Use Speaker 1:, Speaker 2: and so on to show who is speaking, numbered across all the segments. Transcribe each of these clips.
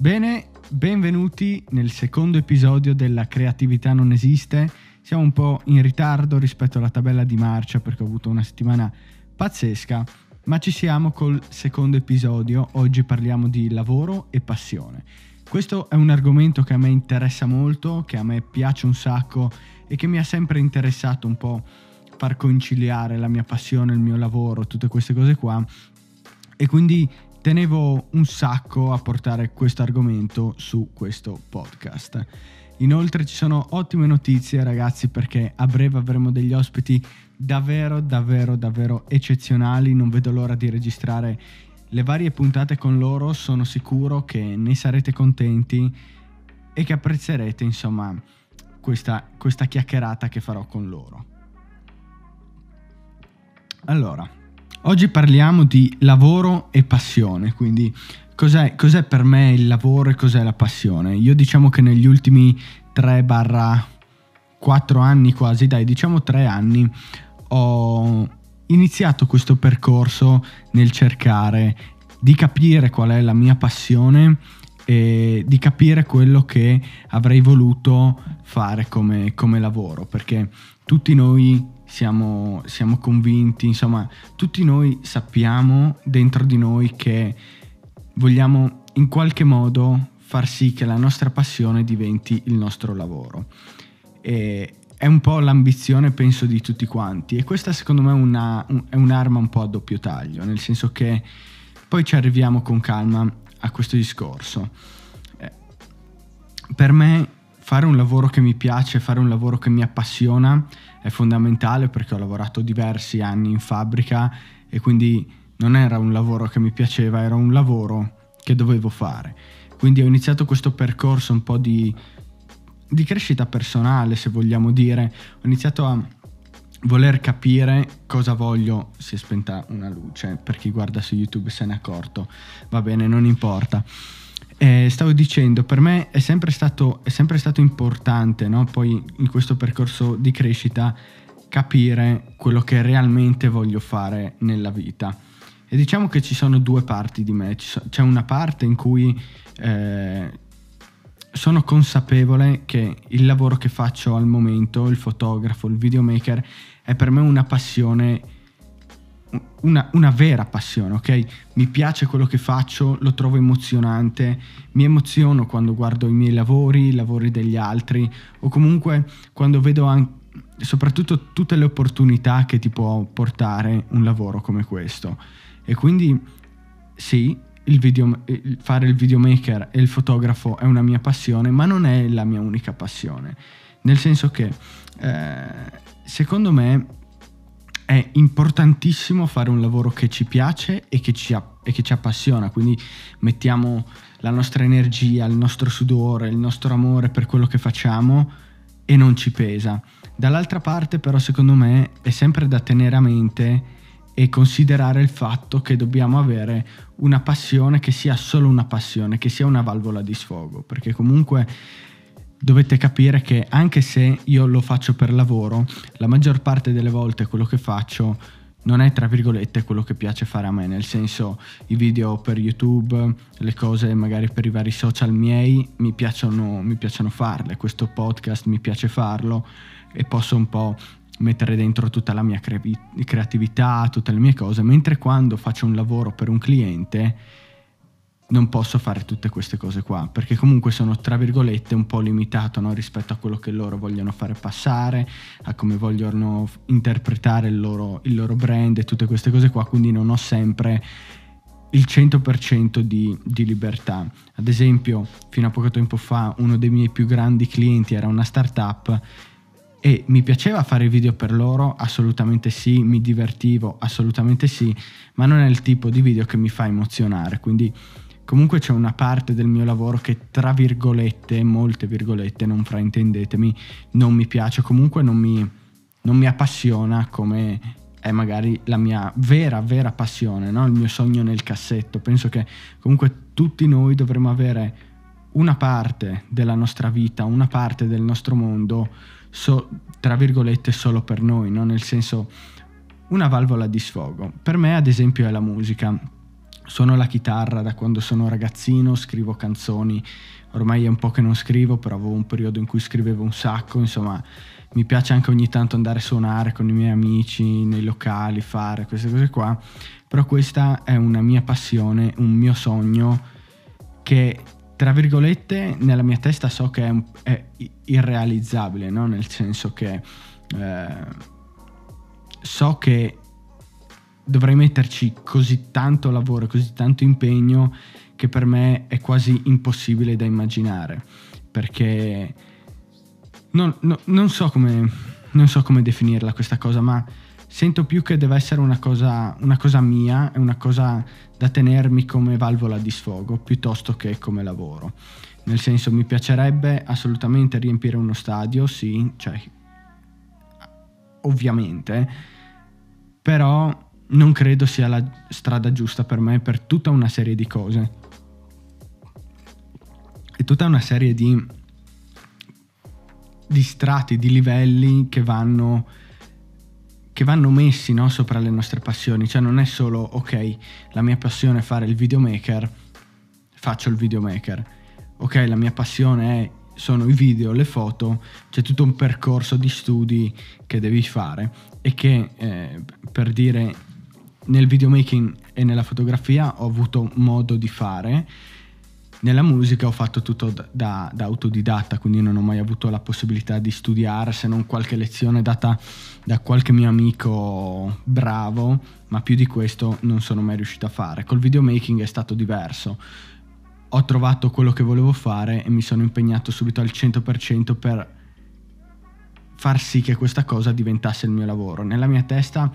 Speaker 1: Bene, benvenuti nel secondo episodio della Creatività non esiste. Siamo un po' in ritardo rispetto alla tabella di marcia perché ho avuto una settimana pazzesca, ma ci siamo col secondo episodio. Oggi parliamo di lavoro e passione. Questo è un argomento che a me interessa molto, che a me piace un sacco e che mi ha sempre interessato un po' far conciliare la mia passione, il mio lavoro, tutte queste cose qua. E quindi tenevo un sacco a portare questo argomento su questo podcast. Inoltre ci sono ottime notizie ragazzi perché a breve avremo degli ospiti davvero davvero davvero eccezionali, non vedo l'ora di registrare le varie puntate con loro, sono sicuro che ne sarete contenti e che apprezzerete insomma questa, questa chiacchierata che farò con loro. Allora, Oggi parliamo di lavoro e passione, quindi cos'è, cos'è, per me il lavoro e cos'è la passione? Io diciamo che negli ultimi 3-4 anni quasi, dai diciamo 3 anni, ho iniziato questo percorso nel cercare di capire qual è la mia passione e di capire quello che avrei voluto fare come, come lavoro, perché tutti noi siamo, siamo convinti, insomma, tutti noi sappiamo dentro di noi che vogliamo in qualche modo far sì che la nostra passione diventi il nostro lavoro. E è un po' l'ambizione, penso, di tutti quanti. E questa, secondo me, una, un, è un'arma un po' a doppio taglio, nel senso che poi ci arriviamo con calma a questo discorso. Eh, per me, fare un lavoro che mi piace, fare un lavoro che mi appassiona, è fondamentale perché ho lavorato diversi anni in fabbrica e quindi non era un lavoro che mi piaceva, era un lavoro che dovevo fare. Quindi ho iniziato questo percorso un po' di, di crescita personale, se vogliamo dire. Ho iniziato a voler capire cosa voglio. Si è spenta una luce, per chi guarda su YouTube se n'è accorto. Va bene, non importa. Eh, stavo dicendo, per me è sempre stato, è sempre stato importante, no? poi in questo percorso di crescita, capire quello che realmente voglio fare nella vita. E diciamo che ci sono due parti di me, c'è una parte in cui eh, sono consapevole che il lavoro che faccio al momento, il fotografo, il videomaker, è per me una passione una, una, vera passione, ok? Mi piace quello che faccio, lo trovo emozionante, mi emoziono quando guardo i miei lavori, i lavori degli altri o comunque quando vedo anche, soprattutto tutte le opportunità che ti può portare un lavoro come questo. E quindi sì, il video, fare il videomaker e il fotografo è una mia passione, ma non è la mia unica passione. Nel senso che eh, secondo me è importantissimo fare un lavoro che ci piace e che ci, e che ci appassiona, quindi mettiamo la nostra energia, il nostro sudore, il nostro amore per quello che facciamo e non ci pesa. Dall'altra parte però secondo me è sempre da tenere a mente e considerare il fatto che dobbiamo avere una passione che sia solo una passione, che sia una valvola di sfogo, perché comunque dovete capire che anche se io lo faccio per lavoro, la maggior parte delle volte quello che faccio non è tra virgolette quello che piace fare a me, nel senso i video per YouTube, le cose magari per i vari social miei mi piacciono, mi piacciono farle, questo podcast mi piace farlo e posso un po' mettere dentro tutta la mia creatività, tutte le mie cose, mentre quando faccio un lavoro per un cliente non posso fare tutte queste cose qua, perché comunque sono tra virgolette un po' limitato no? rispetto a quello che loro vogliono fare passare, a come vogliono interpretare il loro, il loro brand e tutte queste cose qua, quindi non ho sempre il 100% di, di, libertà. Ad esempio, fino a poco tempo fa, uno dei miei più grandi clienti era una startup e mi piaceva fare video per loro, assolutamente sì, mi divertivo, assolutamente sì, ma non è il tipo di video che mi fa emozionare, quindi comunque c'è una parte del mio lavoro che tra virgolette, molte virgolette, non fraintendetemi, non mi piace, comunque non mi, non mi appassiona come è magari la mia vera, vera passione, no? il mio sogno nel cassetto. Penso che comunque tutti noi dovremmo avere una parte della nostra vita, una parte del nostro mondo, so, tra virgolette, solo per noi, no? nel senso una valvola di sfogo. Per me, ad esempio, è la musica suono la chitarra da quando sono ragazzino, scrivo canzoni, ormai è un po' che non scrivo, però avevo un periodo in cui scrivevo un sacco, insomma mi piace anche ogni tanto andare a suonare con i miei amici nei locali, fare queste cose qua, però questa è una mia passione, un mio sogno che tra virgolette nella mia testa so che è, è irrealizzabile, no? nel senso che eh, so che dovrei metterci così tanto lavoro, così tanto impegno che per me è quasi impossibile da immaginare, perché non, no, non, so come, non, so come, definirla questa cosa, ma sento più che deve essere una cosa, una cosa mia, è una cosa da tenermi come valvola di sfogo piuttosto che come lavoro. Nel senso mi piacerebbe assolutamente riempire uno stadio, sì, cioè ovviamente, però non credo sia la strada giusta per me per tutta una serie di cose. E tutta una serie di, di strati, di livelli che vanno, che vanno messi no, sopra le nostre passioni. Cioè non è solo, ok, la mia passione è fare il videomaker, faccio il videomaker. Ok, la mia passione è sono i video, le foto, c'è tutto un percorso di studi che devi fare e che eh, per dire nel videomaking e nella fotografia ho avuto modo di fare. Nella musica ho fatto tutto da, da, autodidatta, quindi non ho mai avuto la possibilità di studiare, se non qualche lezione data da qualche mio amico bravo, ma più di questo non sono mai riuscito a fare. Col videomaking è stato diverso. Ho trovato quello che volevo fare e mi sono impegnato subito al 100% per far sì che questa cosa diventasse il mio lavoro. Nella mia testa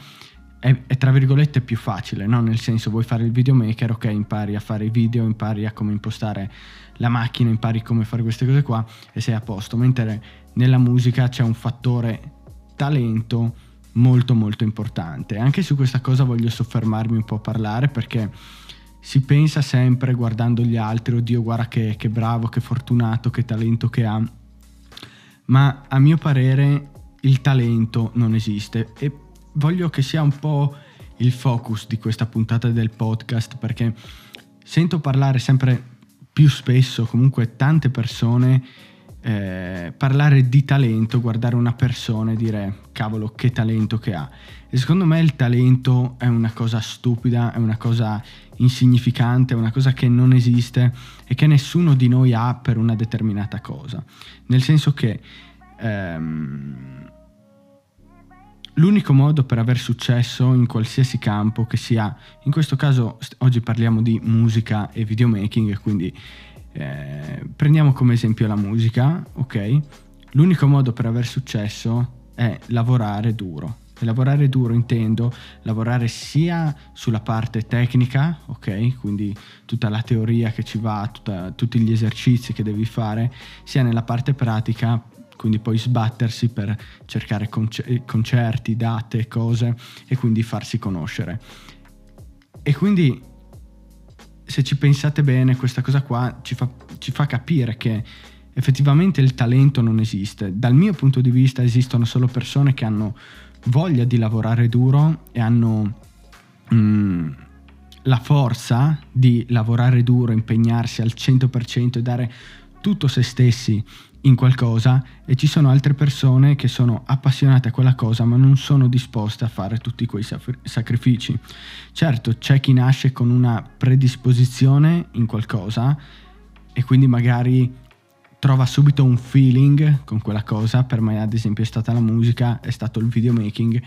Speaker 1: è, è, tra virgolette più facile, no? nel senso vuoi fare il videomaker, ok, impari a fare i video, impari a come impostare la macchina, impari come fare queste cose qua e sei a posto, mentre nella musica c'è un fattore talento molto molto importante. Anche su questa cosa voglio soffermarmi un po' a parlare perché si pensa sempre guardando gli altri, oddio guarda che, che bravo, che fortunato, che talento che ha, ma a mio parere il talento non esiste e voglio che sia un po' il focus di questa puntata del podcast perché sento parlare sempre più spesso, comunque tante persone eh, parlare di talento, guardare una persona e dire cavolo che talento che ha. E secondo me il talento è una cosa stupida, è una cosa insignificante, è una cosa che non esiste e che nessuno di noi ha per una determinata cosa. Nel senso che ehm, L'unico modo per aver successo in qualsiasi campo che sia, in questo caso oggi parliamo di musica e videomaking, quindi eh, prendiamo come esempio la musica, ok? L'unico modo per aver successo è lavorare duro. E lavorare duro intendo lavorare sia sulla parte tecnica, ok? Quindi tutta la teoria che ci va, tutta, tutti gli esercizi che devi fare, sia nella parte pratica quindi poi sbattersi per cercare concerti, date, cose e quindi farsi conoscere. E quindi se ci pensate bene questa cosa qua ci fa, ci fa capire che effettivamente il talento non esiste. Dal mio punto di vista esistono solo persone che hanno voglia di lavorare duro e hanno mm, la forza di lavorare duro, impegnarsi al 100% e dare tutto se stessi in qualcosa e ci sono altre persone che sono appassionate a quella cosa ma non sono disposte a fare tutti quei sacrifici. Certo, c'è chi nasce con una predisposizione in qualcosa e quindi magari trova subito un feeling con quella cosa, per me ad esempio è stata la musica, è stato il videomaking,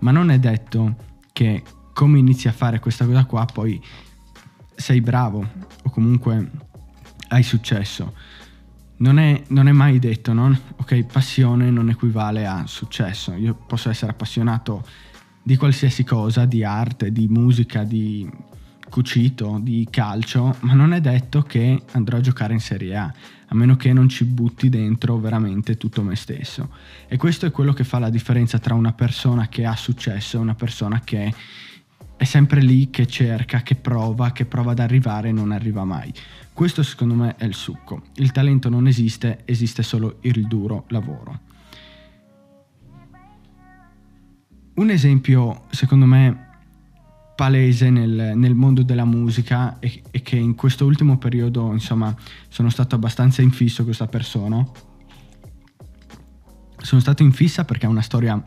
Speaker 1: ma non è detto che come inizi a fare questa cosa qua poi sei bravo o comunque hai successo non è, non è, mai detto, no? Ok, passione non equivale a successo. Io posso essere appassionato di qualsiasi cosa, di arte, di musica, di cucito, di calcio, ma non è detto che andrò a giocare in Serie A, a meno che non ci butti dentro veramente tutto me stesso. E questo è quello che fa la differenza tra una persona che ha successo e una persona che è sempre lì, che cerca, che prova, che prova ad arrivare e non arriva mai. Questo secondo me è il succo. Il talento non esiste, esiste solo il duro lavoro. Un esempio, secondo me, palese nel, nel mondo della musica e, e, che in questo ultimo periodo insomma sono stato abbastanza infisso questa persona sono stato in fissa perché ha una storia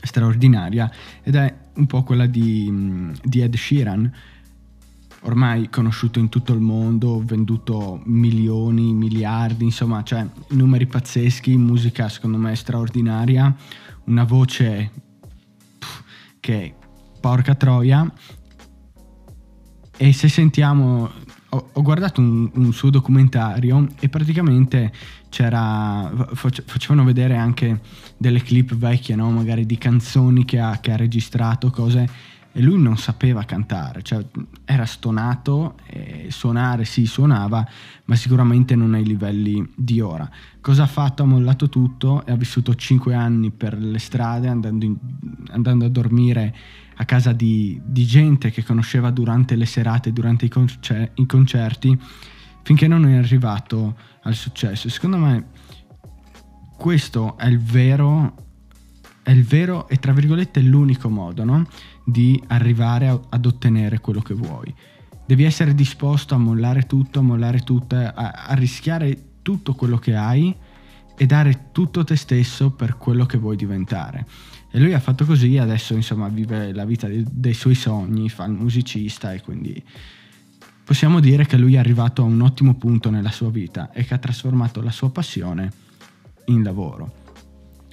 Speaker 1: straordinaria ed è un po' quella di, di Ed Sheeran ormai conosciuto in tutto il mondo, venduto milioni, miliardi, insomma, cioè numeri pazzeschi, musica secondo me straordinaria, una voce pff, che porca troia. E se sentiamo, ho, ho guardato un, un, suo documentario e praticamente c'era, facevano vedere anche delle clip vecchie, no? magari di canzoni che ha, che ha registrato, cose e lui non sapeva cantare, cioè era stonato, suonare sì suonava, ma sicuramente non ai livelli di ora. Cosa ha fatto? Ha mollato tutto e ha vissuto 5 anni per le strade andando, in, andando a dormire a casa di, di, gente che conosceva durante le serate, durante i, concer- i concerti, finché non è arrivato al successo. Secondo me questo è il vero, è il vero e tra virgolette l'unico modo, no? di arrivare a, ad ottenere quello che vuoi. Devi essere disposto a mollare tutto, a mollare tutto, a, a rischiare tutto quello che hai e dare tutto te stesso per quello che vuoi diventare. E lui ha fatto così, adesso insomma vive la vita dei, dei suoi sogni, fa il musicista e quindi possiamo dire che lui è arrivato a un ottimo punto nella sua vita e che ha trasformato la sua passione in lavoro.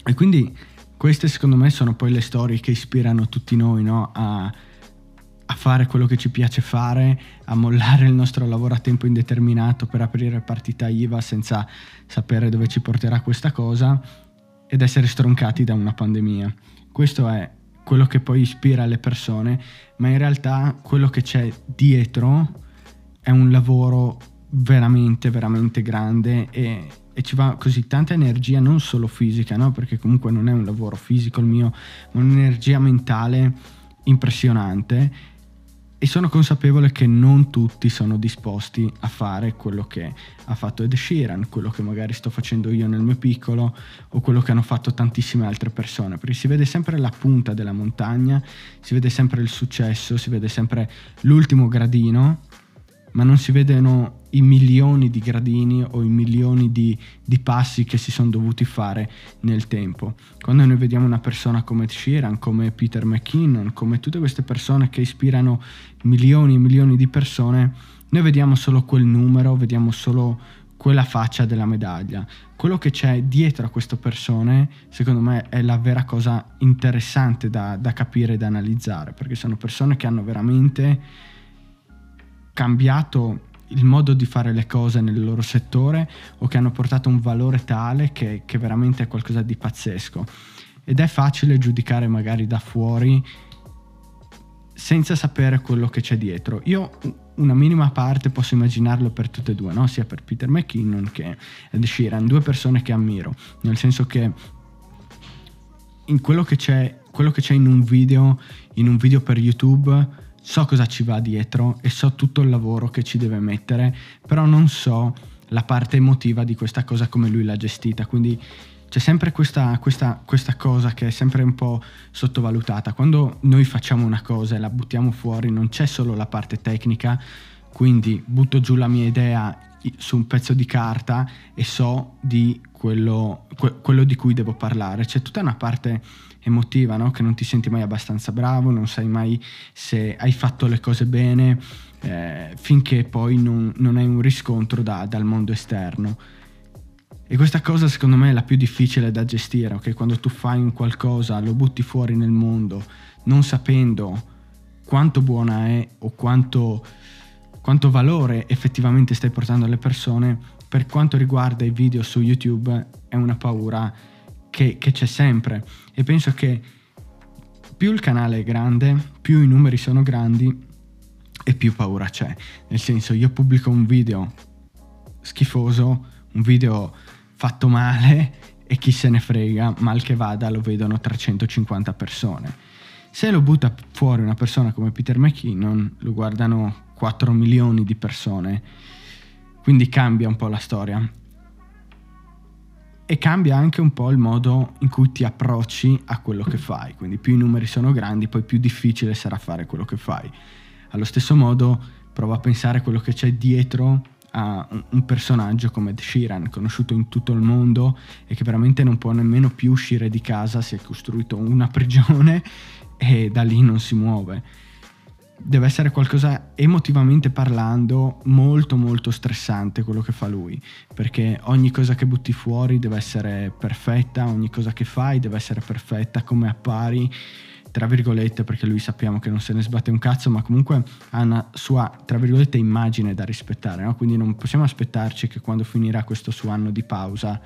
Speaker 1: E quindi queste secondo me sono poi le storie che ispirano tutti noi no? a, a, fare quello che ci piace fare, a mollare il nostro lavoro a tempo indeterminato per aprire partita IVA senza sapere dove ci porterà questa cosa ed essere stroncati da una pandemia. Questo è quello che poi ispira le persone, ma in realtà quello che c'è dietro è un lavoro veramente, veramente grande e, e ci va così tanta energia, non solo fisica, no? perché comunque non è un lavoro fisico il mio, ma un'energia mentale impressionante e sono consapevole che non tutti sono disposti a fare quello che ha fatto Ed Sheeran, quello che magari sto facendo io nel mio piccolo o quello che hanno fatto tantissime altre persone, perché si vede sempre la punta della montagna, si vede sempre il successo, si vede sempre l'ultimo gradino ma non si vedono i milioni di gradini o i milioni di, di passi che si sono dovuti fare nel tempo. Quando noi vediamo una persona come Sheeran, come Peter McKinnon, come tutte queste persone che ispirano milioni e milioni di persone, noi vediamo solo quel numero, vediamo solo quella faccia della medaglia. Quello che c'è dietro a queste persone, secondo me, è la vera cosa interessante da, da capire e da analizzare, perché sono persone che hanno veramente cambiato il modo di fare le cose nel loro settore o che hanno portato un valore tale che, che veramente è qualcosa di pazzesco. Ed è facile giudicare magari da fuori senza sapere quello che c'è dietro. Io una minima parte posso immaginarlo per tutte e due, no? sia per Peter McKinnon che Ed Sheeran, due persone che ammiro, nel senso che in quello che c'è, quello che c'è in un video, in un video per YouTube, so cosa ci va dietro e so tutto il lavoro che ci deve mettere, però non so la parte emotiva di questa cosa come lui l'ha gestita, quindi c'è sempre questa, questa, questa, cosa che è sempre un po' sottovalutata. Quando noi facciamo una cosa e la buttiamo fuori, non c'è solo la parte tecnica, quindi butto giù la mia idea su un pezzo di carta e so di quello, quello di cui devo parlare. C'è tutta una parte emotiva, no? che non ti senti mai abbastanza bravo, non sai mai se hai fatto le cose bene, eh, finché poi non, non, hai un riscontro da, dal mondo esterno. E questa cosa secondo me è la più difficile da gestire, ok? Quando tu fai un qualcosa, lo butti fuori nel mondo, non sapendo quanto buona è o quanto, quanto valore effettivamente stai portando alle persone, per quanto riguarda i video su YouTube è una paura che, che c'è sempre e penso che più il canale è grande, più i numeri sono grandi e più paura c'è. Nel senso, io pubblico un video schifoso, un video fatto male e chi se ne frega, mal che vada, lo vedono 350 persone. Se lo butta fuori una persona come Peter McKinnon, lo guardano 4 milioni di persone, quindi cambia un po' la storia. e cambia anche un po' il modo in cui ti approcci a quello che fai. Quindi più i numeri sono grandi, poi più difficile sarà fare quello che fai. Allo stesso modo, prova a pensare a quello che c'è dietro a un personaggio come Ed Sheeran, conosciuto in tutto il mondo e che veramente non può nemmeno più uscire di casa, si è costruito una prigione e da lì non si muove deve essere qualcosa emotivamente parlando molto molto stressante quello che fa lui perché ogni cosa che butti fuori deve essere perfetta ogni cosa che fai deve essere perfetta come appari tra virgolette perché lui sappiamo che non se ne sbatte un cazzo ma comunque ha una sua tra virgolette immagine da rispettare no? quindi non possiamo aspettarci che quando finirà questo suo anno di pausa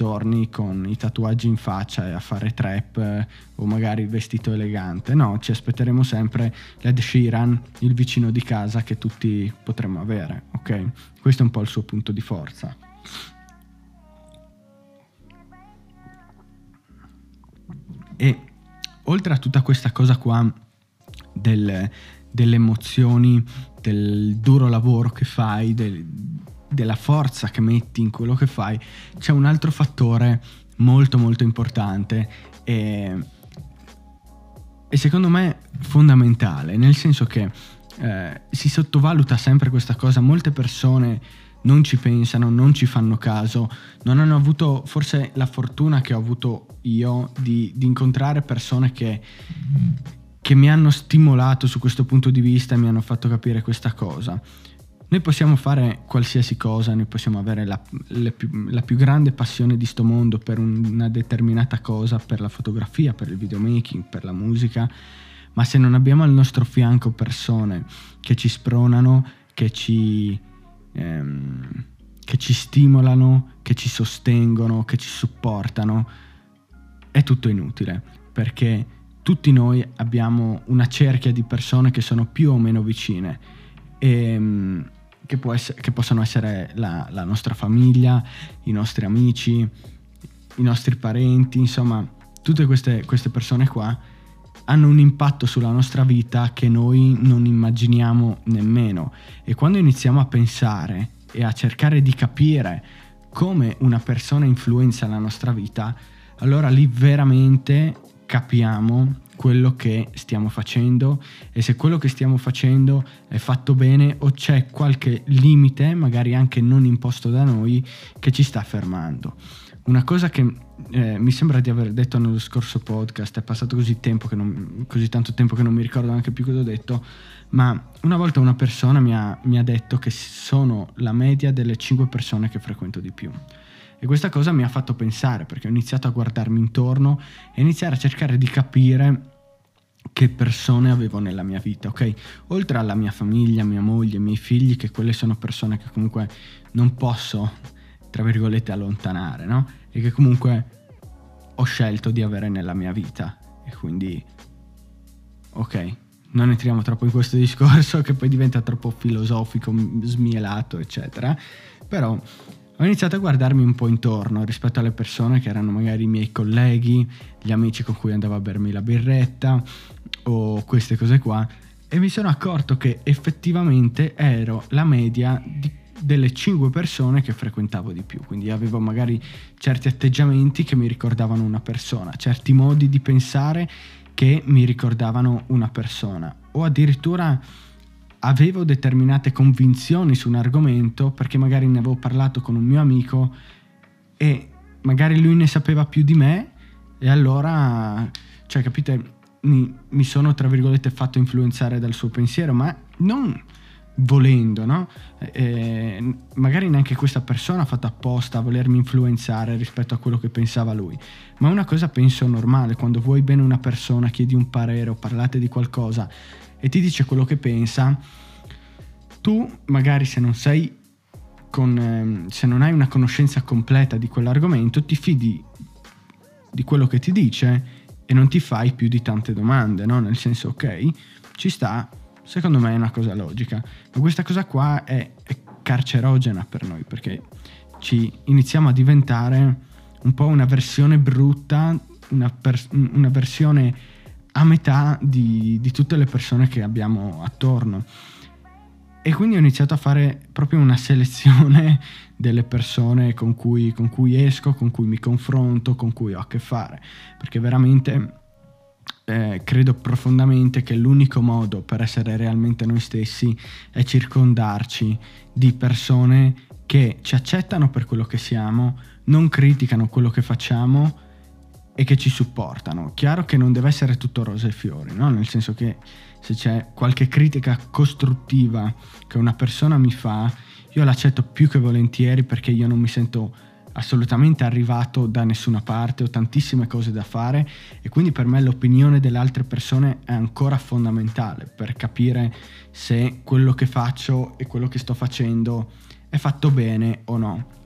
Speaker 1: torni con i tatuaggi in faccia e a fare trap eh, o magari vestito elegante. No, ci aspetteremo sempre l'Ed Sheeran, il vicino di casa che tutti potremmo avere, ok? Questo è un po' il suo punto di forza. E oltre a tutta questa cosa qua del, delle emozioni, del duro lavoro che fai, del, della forza che metti in quello che fai, c'è un altro fattore molto molto importante e, e secondo me fondamentale, nel senso che eh, si sottovaluta sempre questa cosa, molte persone non ci pensano, non ci fanno caso, non hanno avuto forse la fortuna che ho avuto io di, di incontrare persone che, che mi hanno stimolato su questo punto di vista e mi hanno fatto capire questa cosa. Noi possiamo fare qualsiasi cosa, noi possiamo avere la, più, la più, grande passione di sto mondo per un, una determinata cosa, per la fotografia, per il videomaking, per la musica, ma se non abbiamo al nostro fianco persone che ci spronano, che ci, ehm, che ci stimolano, che ci sostengono, che ci supportano, è tutto inutile, perché tutti noi abbiamo una cerchia di persone che sono più o meno vicine. E, ehm, che, essere, che possono essere la, la nostra famiglia, i nostri amici, i nostri parenti, insomma, tutte queste, queste persone qua hanno un impatto sulla nostra vita che noi non immaginiamo nemmeno. E quando iniziamo a pensare e a cercare di capire come una persona influenza la nostra vita, allora lì veramente capiamo quello che stiamo facendo e se quello che stiamo facendo è fatto bene o c'è qualche limite, magari anche non imposto da noi, che ci sta fermando. Una cosa che eh, mi sembra di aver detto nello scorso podcast, è passato così, non, così, tanto tempo che non mi ricordo neanche più cosa ho detto, ma una volta una persona mi ha, mi ha detto che sono la media delle 5 persone che frequento di più. E questa cosa mi ha fatto pensare perché ho iniziato a guardarmi intorno e iniziare a cercare di capire che persone avevo nella mia vita, ok? Oltre alla mia famiglia, mia moglie, i miei figli, che quelle sono persone che comunque non posso, tra virgolette, allontanare, no? E che comunque ho scelto di avere nella mia vita. E quindi, ok, non entriamo troppo in questo discorso che poi diventa troppo filosofico, smielato, eccetera. Però ho iniziato a guardarmi un po' intorno rispetto alle persone che erano magari i miei colleghi, gli amici con cui andavo a bermi la birretta o queste cose qua e mi sono accorto che effettivamente ero la media di, delle 5 persone che frequentavo di più, quindi avevo magari certi atteggiamenti che mi ricordavano una persona, certi modi di pensare che mi ricordavano una persona o addirittura avevo determinate convinzioni su un argomento perché magari ne avevo parlato con un mio amico e magari lui ne sapeva più di me e allora, cioè capite, mi, mi sono tra virgolette fatto influenzare dal suo pensiero, ma non volendo, no? Eh, magari neanche questa persona ha fatto apposta a volermi influenzare rispetto a quello che pensava lui, ma una cosa penso normale, quando vuoi bene una persona, chiedi un parere o parlate di qualcosa e ti dice quello che pensa, tu magari se non sei con, eh, se non hai una conoscenza completa di quell'argomento, ti fidi di quello che ti dice e non ti fai più di tante domande, no? Nel senso, ok, ci sta, secondo me è una cosa logica, ma questa cosa qua è, è carcerogena per noi perché ci iniziamo a diventare un po' una versione brutta, una, per, una versione a metà di, di tutte le persone che abbiamo attorno. e quindi ho iniziato a fare proprio una selezione delle persone con cui, con cui esco, con cui mi confronto, con cui ho a che fare, perché veramente eh, credo profondamente che l'unico modo per essere realmente noi stessi è circondarci di persone che ci accettano per quello che siamo, non criticano quello che facciamo e che ci supportano. Chiaro che non deve essere tutto rose e fiori, no? nel senso che se c'è qualche critica costruttiva che una persona mi fa, io l'accetto più che volentieri perché io non mi sento assolutamente arrivato da nessuna parte, ho tantissime cose da fare e quindi per me l'opinione delle altre persone è ancora fondamentale per capire se quello che faccio e quello che sto facendo è fatto bene o no.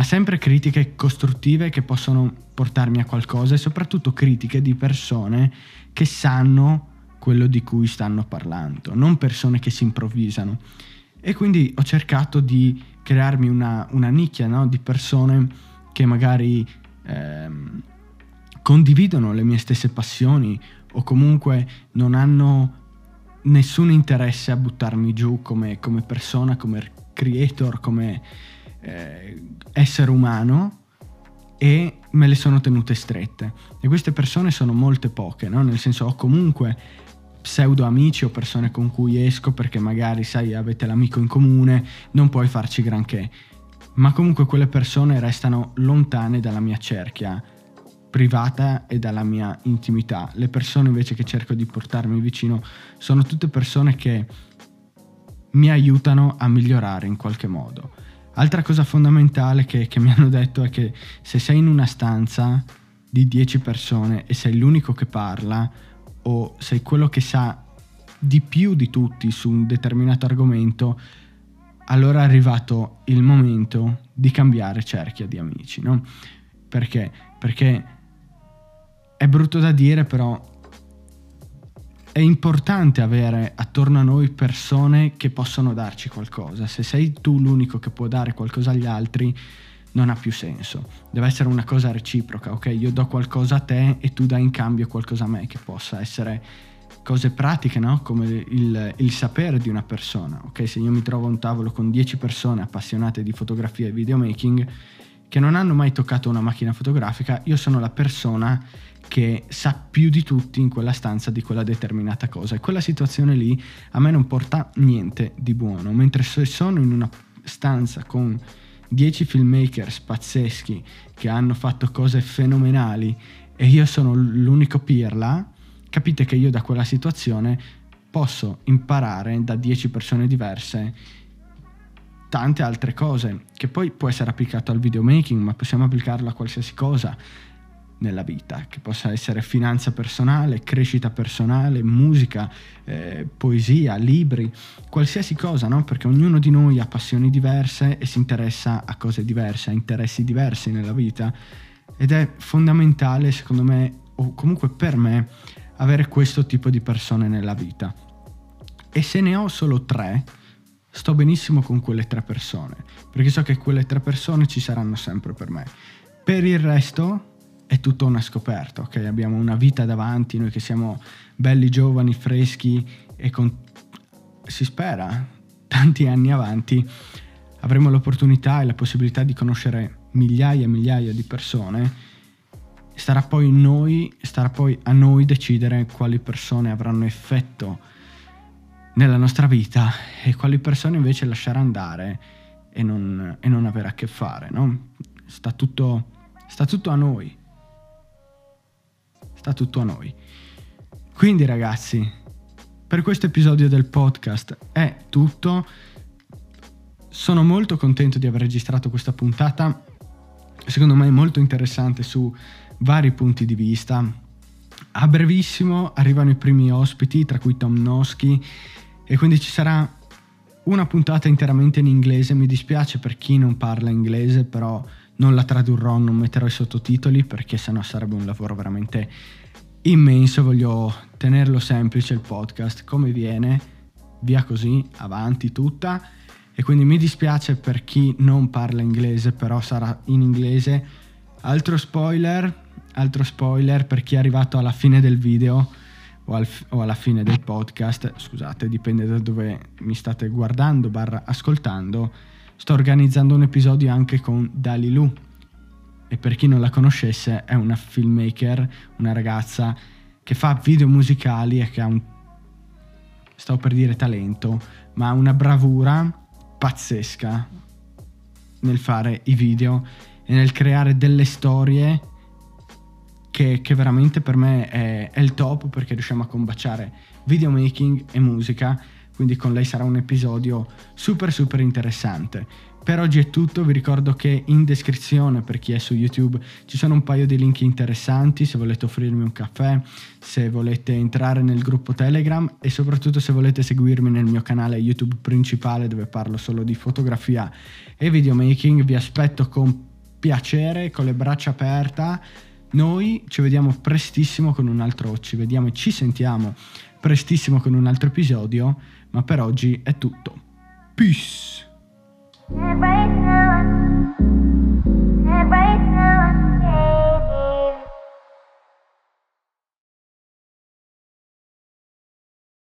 Speaker 1: Ma sempre critiche costruttive che possono portarmi a qualcosa e soprattutto critiche di persone che sanno quello di cui stanno parlando, non persone che si improvvisano. E quindi ho cercato di crearmi una, una nicchia no? di persone che magari ehm, condividono le mie stesse passioni o comunque non hanno nessun interesse a buttarmi giù come, come persona, come creator, come eh, essere umano e me le sono tenute strette. E queste persone sono molte poche, no? nel senso ho comunque pseudo amici o persone con cui esco perché magari, sai, avete l'amico in comune, non puoi farci granché. Ma comunque quelle persone restano lontane dalla mia cerchia privata e dalla mia intimità. Le persone invece che cerco di portarmi vicino sono tutte persone che mi aiutano a migliorare in qualche modo. Altra cosa fondamentale che, che mi hanno detto è che se sei in una stanza di 10 persone e sei l'unico che parla, o sei quello che sa di più di tutti su un determinato argomento, allora è arrivato il momento di cambiare cerchia di amici, no? Perché? Perché è brutto da dire, però è importante avere attorno a noi persone che possono darci qualcosa. Se sei tu l'unico che può dare qualcosa agli altri, non ha più senso. Deve essere una cosa reciproca, ok? Io do qualcosa a te e tu dai in cambio qualcosa a me, che possa essere cose pratiche, no? Come il, il sapere di una persona, ok? Se io mi trovo a un tavolo con 10 persone appassionate di fotografia e videomaking che non hanno mai toccato una macchina fotografica, io sono la persona che sa più di tutti in quella stanza di quella determinata cosa. E quella situazione lì a me non porta niente di buono, mentre se sono in una stanza con 10 filmmakers pazzeschi che hanno fatto cose fenomenali e io sono l'unico pirla, capite che io da quella situazione posso imparare da 10 persone diverse tante altre cose, che poi può essere applicato al videomaking, ma possiamo applicarlo a qualsiasi cosa nella vita, che possa essere finanza personale, crescita personale, musica, eh, poesia, libri, qualsiasi cosa, no? Perché ognuno di noi ha passioni diverse e si interessa a cose diverse, ha interessi diversi nella vita ed è fondamentale, secondo me, o comunque per me, avere questo tipo di persone nella vita. E se ne ho solo tre, sto benissimo con quelle tre persone, perché so che quelle tre persone ci saranno sempre per me. Per il resto, è tutta una scoperta, ok? Abbiamo una vita davanti, noi che siamo belli, giovani, freschi e con, si spera, tanti anni avanti, avremo l'opportunità e la possibilità di conoscere migliaia e migliaia di persone. Starà poi, noi, starà poi a noi decidere quali persone avranno effetto nella nostra vita e quali persone invece lasciare andare e non, e non avere a che fare, no? Sta tutto, sta tutto a noi sta tutto a noi. Quindi ragazzi, per questo episodio del podcast è tutto. Sono molto contento di aver registrato questa puntata, secondo me molto interessante su vari punti di vista. A brevissimo arrivano i primi ospiti, tra cui Tom Nosky, e quindi ci sarà una puntata interamente in inglese. Mi dispiace per chi non parla inglese, però non la tradurrò, non metterò i sottotitoli perché sennò sarebbe un lavoro veramente immenso. Voglio tenerlo semplice il podcast come viene, via così, avanti tutta. E quindi mi dispiace per chi non parla inglese, però sarà in inglese. Altro spoiler, altro spoiler per chi è arrivato alla fine del video o, al, o alla fine del podcast, scusate, dipende da dove mi state guardando, barra ascoltando, sto organizzando un episodio anche con Dalilu. E per chi non la conoscesse, è una filmmaker, una ragazza che fa video musicali e che ha un, stavo per dire talento, ma una bravura pazzesca nel fare i video e nel creare delle storie che, che veramente per me è, è, il top perché riusciamo a combaciare videomaking e musica, quindi con lei sarà un episodio super super interessante. Per oggi è tutto, vi ricordo che in descrizione per chi è su YouTube ci sono un paio di link interessanti se volete offrirmi un caffè, se volete entrare nel gruppo Telegram e soprattutto se volete seguirmi nel mio canale YouTube principale dove parlo solo di fotografia e videomaking. Vi aspetto con piacere, con le braccia aperte noi ci vediamo prestissimo con un altro, ci vediamo e ci sentiamo prestissimo con un altro episodio, ma per oggi è tutto. Peace!